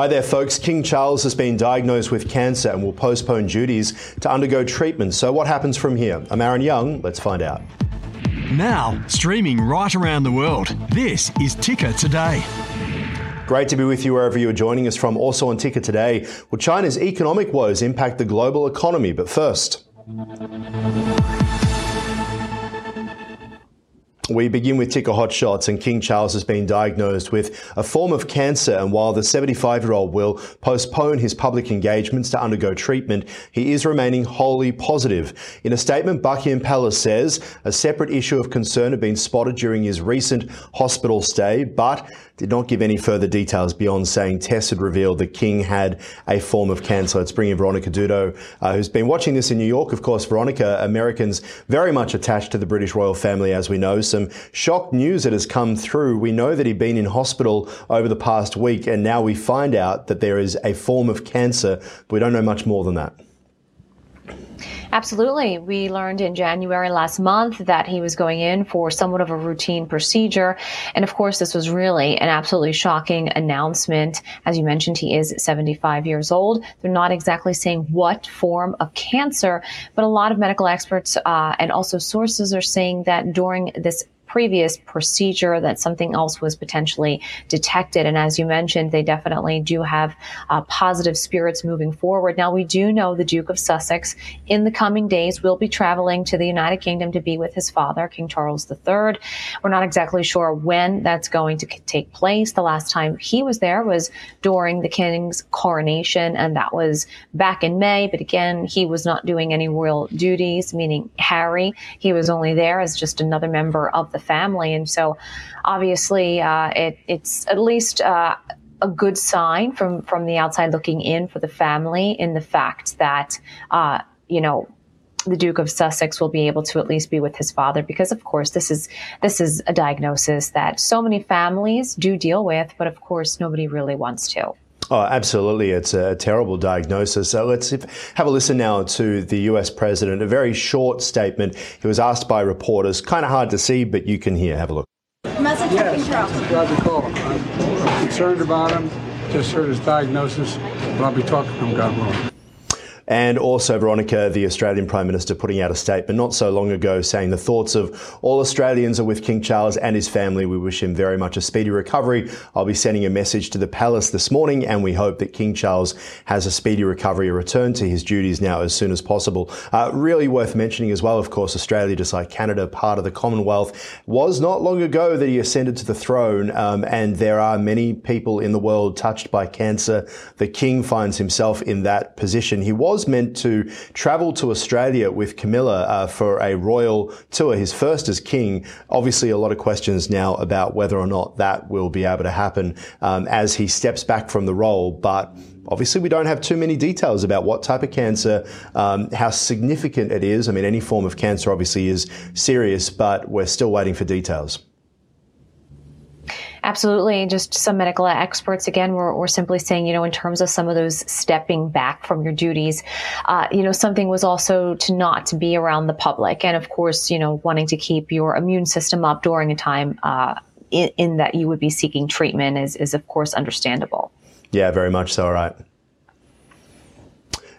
Hi there, folks. King Charles has been diagnosed with cancer and will postpone duties to undergo treatment. So, what happens from here? I'm Aaron Young. Let's find out. Now, streaming right around the world, this is Ticker Today. Great to be with you wherever you're joining us from. Also on Ticker Today, will China's economic woes impact the global economy? But first, We begin with ticker hot shots, and King Charles has been diagnosed with a form of cancer. And while the 75 year old will postpone his public engagements to undergo treatment, he is remaining wholly positive. In a statement, Buckingham Palace says a separate issue of concern had been spotted during his recent hospital stay, but did not give any further details beyond saying tests had revealed the king had a form of cancer. Let's bring in Veronica Dudo, uh, who's been watching this in New York. Of course, Veronica, Americans very much attached to the British royal family, as we know. Some shock news that has come through. We know that he'd been in hospital over the past week, and now we find out that there is a form of cancer, but we don't know much more than that. Absolutely. We learned in January last month that he was going in for somewhat of a routine procedure. And of course, this was really an absolutely shocking announcement. As you mentioned, he is 75 years old. They're not exactly saying what form of cancer, but a lot of medical experts uh, and also sources are saying that during this previous procedure that something else was potentially detected. And as you mentioned, they definitely do have uh, positive spirits moving forward. Now, we do know the Duke of Sussex in the coming days will be traveling to the United Kingdom to be with his father, King Charles III. We're not exactly sure when that's going to take place. The last time he was there was during the king's coronation, and that was back in May. But again, he was not doing any royal duties, meaning Harry. He was only there as just another member of the family. And so obviously uh, it, it's at least uh, a good sign from, from the outside looking in for the family in the fact that, uh, you know, the Duke of Sussex will be able to at least be with his father because of course this is this is a diagnosis that so many families do deal with but of course nobody really wants to. Oh, absolutely. It's a terrible diagnosis. So let's have a listen now to the US president. A very short statement. He was asked by reporters, kind of hard to see, but you can hear. Have a look. Message yes, glad to call. I'm concerned about him. Just heard his diagnosis, but I'll be talking to him, God willing. And also, Veronica, the Australian Prime Minister, putting out a statement not so long ago saying the thoughts of all Australians are with King Charles and his family. We wish him very much a speedy recovery. I'll be sending a message to the palace this morning, and we hope that King Charles has a speedy recovery, a return to his duties now as soon as possible. Uh, really worth mentioning as well, of course, Australia, just like Canada, part of the Commonwealth, was not long ago that he ascended to the throne, um, and there are many people in the world touched by cancer. The King finds himself in that position. He was was meant to travel to Australia with Camilla uh, for a royal tour, his first as king. Obviously, a lot of questions now about whether or not that will be able to happen um, as he steps back from the role. But Obviously, we don't have too many details about what type of cancer, um, how significant it is. I mean, any form of cancer obviously is serious, but we're still waiting for details. Absolutely. And Just some medical experts, again, were, were simply saying, you know, in terms of some of those stepping back from your duties, uh, you know, something was also to not be around the public. And of course, you know, wanting to keep your immune system up during a time uh, in, in that you would be seeking treatment is, is, of course, understandable. Yeah, very much so. All right.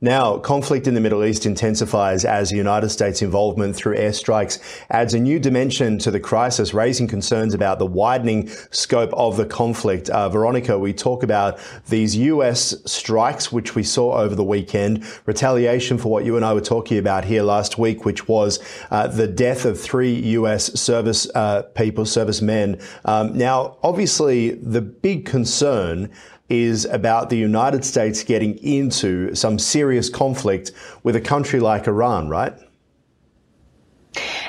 Now, conflict in the Middle East intensifies as the United States' involvement through airstrikes adds a new dimension to the crisis, raising concerns about the widening scope of the conflict. Uh, Veronica, we talk about these US strikes, which we saw over the weekend, retaliation for what you and I were talking about here last week, which was uh, the death of three US service uh, people, servicemen. Um, now, obviously, the big concern is about the United States getting into some serious conflict with a country like Iran, right?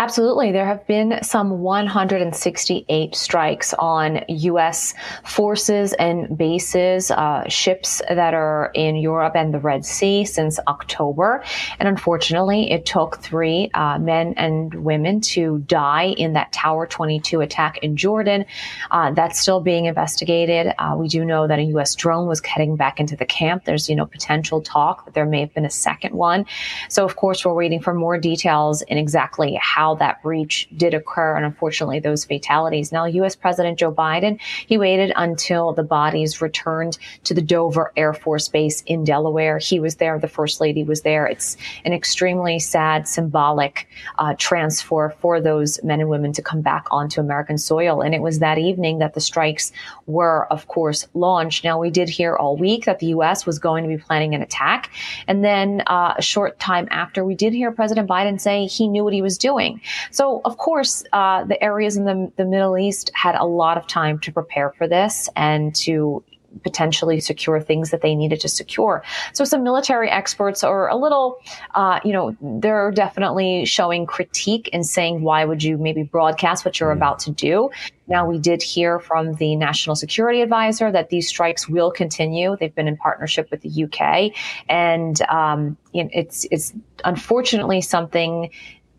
Absolutely. There have been some 168 strikes on U.S. forces and bases, uh, ships that are in Europe and the Red Sea since October. And unfortunately, it took three uh, men and women to die in that Tower 22 attack in Jordan. Uh, that's still being investigated. Uh, we do know that a U.S. drone was heading back into the camp. There's, you know, potential talk that there may have been a second one. So, of course, we're waiting for more details in exactly how how that breach did occur and unfortunately those fatalities. Now, U.S. President Joe Biden, he waited until the bodies returned to the Dover Air Force Base in Delaware. He was there. The First Lady was there. It's an extremely sad, symbolic uh, transfer for those men and women to come back onto American soil. And it was that evening that the strikes were, of course, launched. Now, we did hear all week that the U.S. was going to be planning an attack. And then uh, a short time after, we did hear President Biden say he knew what he was doing. So, of course, uh, the areas in the, the Middle East had a lot of time to prepare for this and to potentially secure things that they needed to secure. So some military experts are a little, uh, you know, they're definitely showing critique and saying, why would you maybe broadcast what you're mm. about to do? Now, we did hear from the National Security Advisor that these strikes will continue. They've been in partnership with the UK, and um, it's it's unfortunately something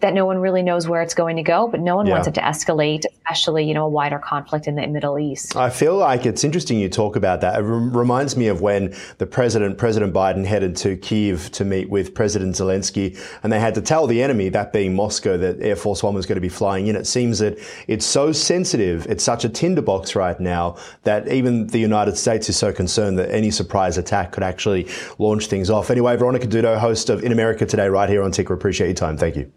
that no one really knows where it's going to go, but no one yeah. wants it to escalate, especially, you know, a wider conflict in the Middle East. I feel like it's interesting you talk about that. It reminds me of when the president, President Biden, headed to Kiev to meet with President Zelensky, and they had to tell the enemy, that being Moscow, that Air Force One was going to be flying in. It seems that it's so sensitive, it's such a tinderbox right now, that even the United States is so concerned that any surprise attack could actually launch things off. Anyway, Veronica Dudo, host of In America Today, right here on Ticker. Appreciate your time. Thank you.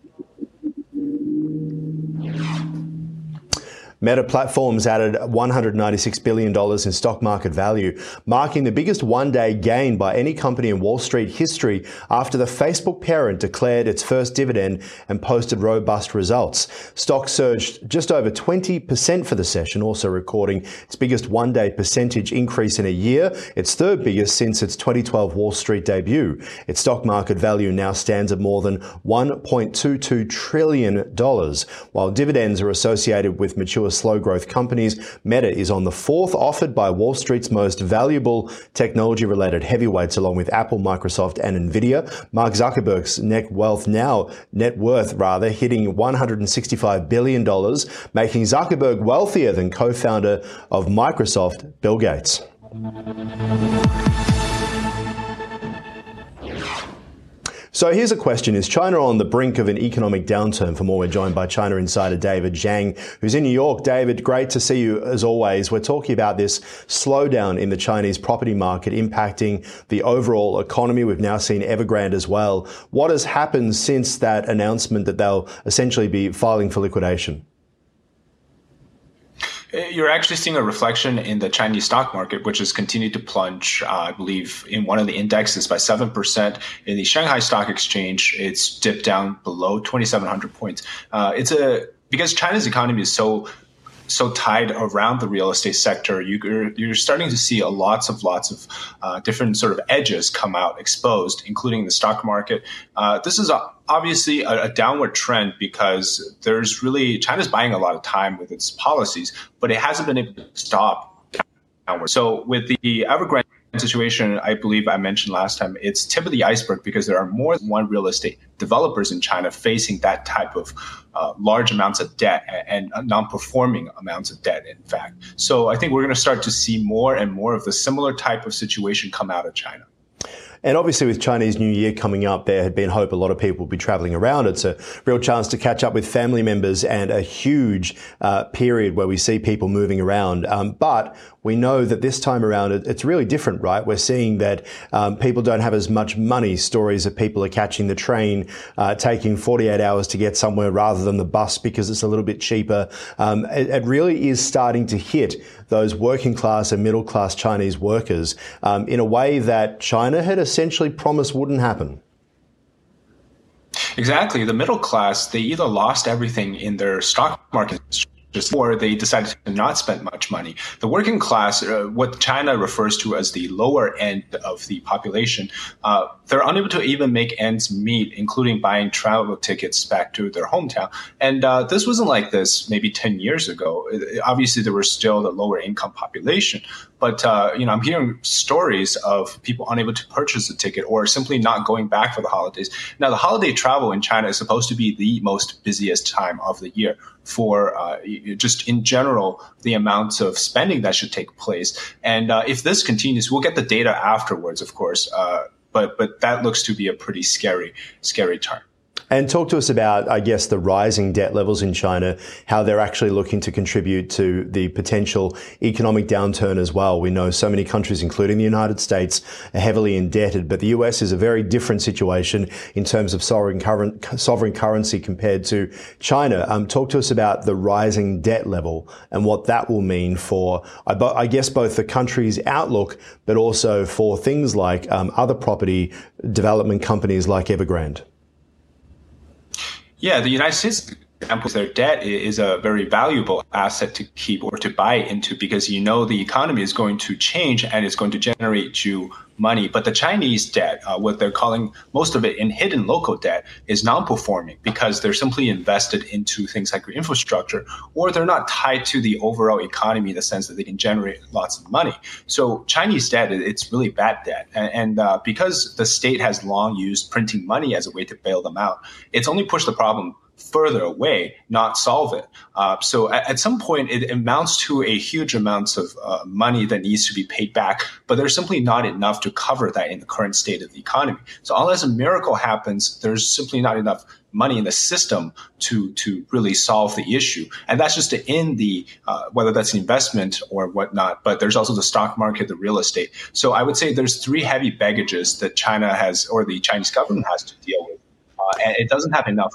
Meta Platforms added $196 billion in stock market value, marking the biggest one day gain by any company in Wall Street history after the Facebook parent declared its first dividend and posted robust results. Stock surged just over 20% for the session, also recording its biggest one day percentage increase in a year, its third biggest since its 2012 Wall Street debut. Its stock market value now stands at more than $1.22 trillion, while dividends are associated with mature slow growth companies. Meta is on the fourth offered by Wall Street's most valuable technology related heavyweights along with Apple, Microsoft and Nvidia. Mark Zuckerberg's net wealth now, net worth rather, hitting $165 billion, making Zuckerberg wealthier than co-founder of Microsoft, Bill Gates. So here's a question. Is China on the brink of an economic downturn? For more, we're joined by China insider David Zhang, who's in New York. David, great to see you as always. We're talking about this slowdown in the Chinese property market impacting the overall economy. We've now seen Evergrande as well. What has happened since that announcement that they'll essentially be filing for liquidation? You're actually seeing a reflection in the Chinese stock market, which has continued to plunge, uh, I believe, in one of the indexes by 7%. In the Shanghai Stock Exchange, it's dipped down below 2,700 points. Uh, it's a because China's economy is so so tied around the real estate sector, you're, you're starting to see a lots of lots of uh, different sort of edges come out exposed, including the stock market. Uh, this is a, obviously a, a, downward trend because there's really China's buying a lot of time with its policies, but it hasn't been able to stop downward. So with the Evergrande situation I believe I mentioned last time, it's tip of the iceberg because there are more than one real estate developers in China facing that type of uh, large amounts of debt and, and non-performing amounts of debt, in fact. So I think we're going to start to see more and more of the similar type of situation come out of China. And obviously, with Chinese New Year coming up, there had been hope a lot of people would be traveling around. It's a real chance to catch up with family members and a huge uh, period where we see people moving around. Um, but we know that this time around it's really different, right? We're seeing that um, people don't have as much money. Stories of people are catching the train, uh, taking 48 hours to get somewhere rather than the bus because it's a little bit cheaper. Um, it, it, really is starting to hit those working class and middle class Chinese workers um, in a way that China had essentially promised wouldn't happen. Exactly. The middle class, they either lost everything in their stock market or they decided to not spend much money. The working class, uh, what China refers to as the lower end of the population, uh, they're unable to even make ends meet, including buying travel tickets back to their hometown. And uh, this wasn't like this maybe 10 years ago. Obviously, there was still the lower income population, but uh, you know, I'm hearing stories of people unable to purchase a ticket or simply not going back for the holidays. Now, the holiday travel in China is supposed to be the most busiest time of the year for uh, just in general the amounts of spending that should take place. And uh, if this continues, we'll get the data afterwards, of course. Uh, but but that looks to be a pretty scary scary time. And talk to us about, I guess, the rising debt levels in China, how they're actually looking to contribute to the potential economic downturn as well. We know so many countries, including the United States, are heavily indebted, but the US is a very different situation in terms of sovereign, current, sovereign currency compared to China. Um, talk to us about the rising debt level and what that will mean for, I guess, both the country's outlook, but also for things like um, other property development companies like Evergrande. Yeah, the United States example, their debt is a very valuable asset to keep or to buy into because you know the economy is going to change and it's going to generate you money. But the Chinese debt, uh, what they're calling most of it in hidden local debt, is non-performing because they're simply invested into things like infrastructure, or they're not tied to the overall economy in the sense that they can generate lots of money. So Chinese debt, it's really bad debt, and, and uh, because the state has long used printing money as a way to bail them out, it's only pushed the problem further away, not solve it. Uh, so at, at, some point, it amounts to a huge amounts of uh, money that needs to be paid back, but there's simply not enough to cover that in the current state of the economy. So unless a miracle happens, there's simply not enough money in the system to to really solve the issue. And that's just in the uh, whether that's an investment or whatnot. But there's also the stock market, the real estate. So I would say there's three heavy baggages that China has or the Chinese government has to deal with, uh, and it doesn't have enough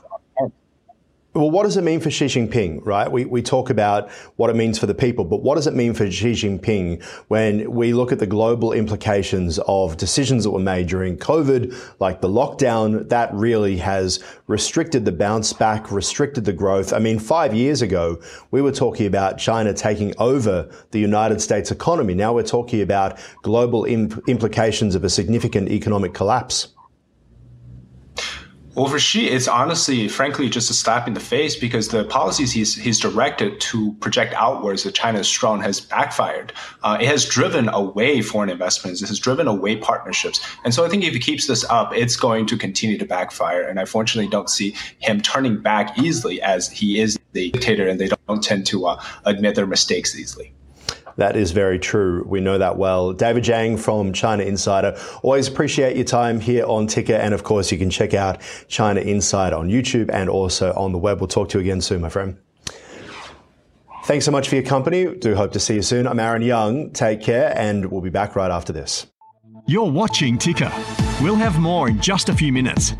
well, what does it mean for Xi Jinping, right? We, we talk about what it means for the people, but what does it mean for Xi Jinping when we look at the global implications of decisions that were made during COVID, like the lockdown, that really has restricted the bounce back, restricted the growth. I mean, five years ago, we were talking about China taking over the United States economy. Now we're talking about global imp- implications of a significant economic collapse. For Xi, it's honestly, frankly, just a slap in the face because the policies he's, he's directed to project outwards that China is strong has backfired. Uh, it has driven away foreign investments. It has driven away partnerships. And so I think if he keeps this up, it's going to continue to backfire. And I fortunately don't see him turning back easily as he is the dictator and they don't tend to uh, admit their mistakes easily. That is very true. We know that well. David Zhang from China Insider. Always appreciate your time here on Ticker. And of course, you can check out China Insider on YouTube and also on the web. We'll talk to you again soon, my friend. Thanks so much for your company. Do hope to see you soon. I'm Aaron Young. Take care, and we'll be back right after this. You're watching Ticker. We'll have more in just a few minutes.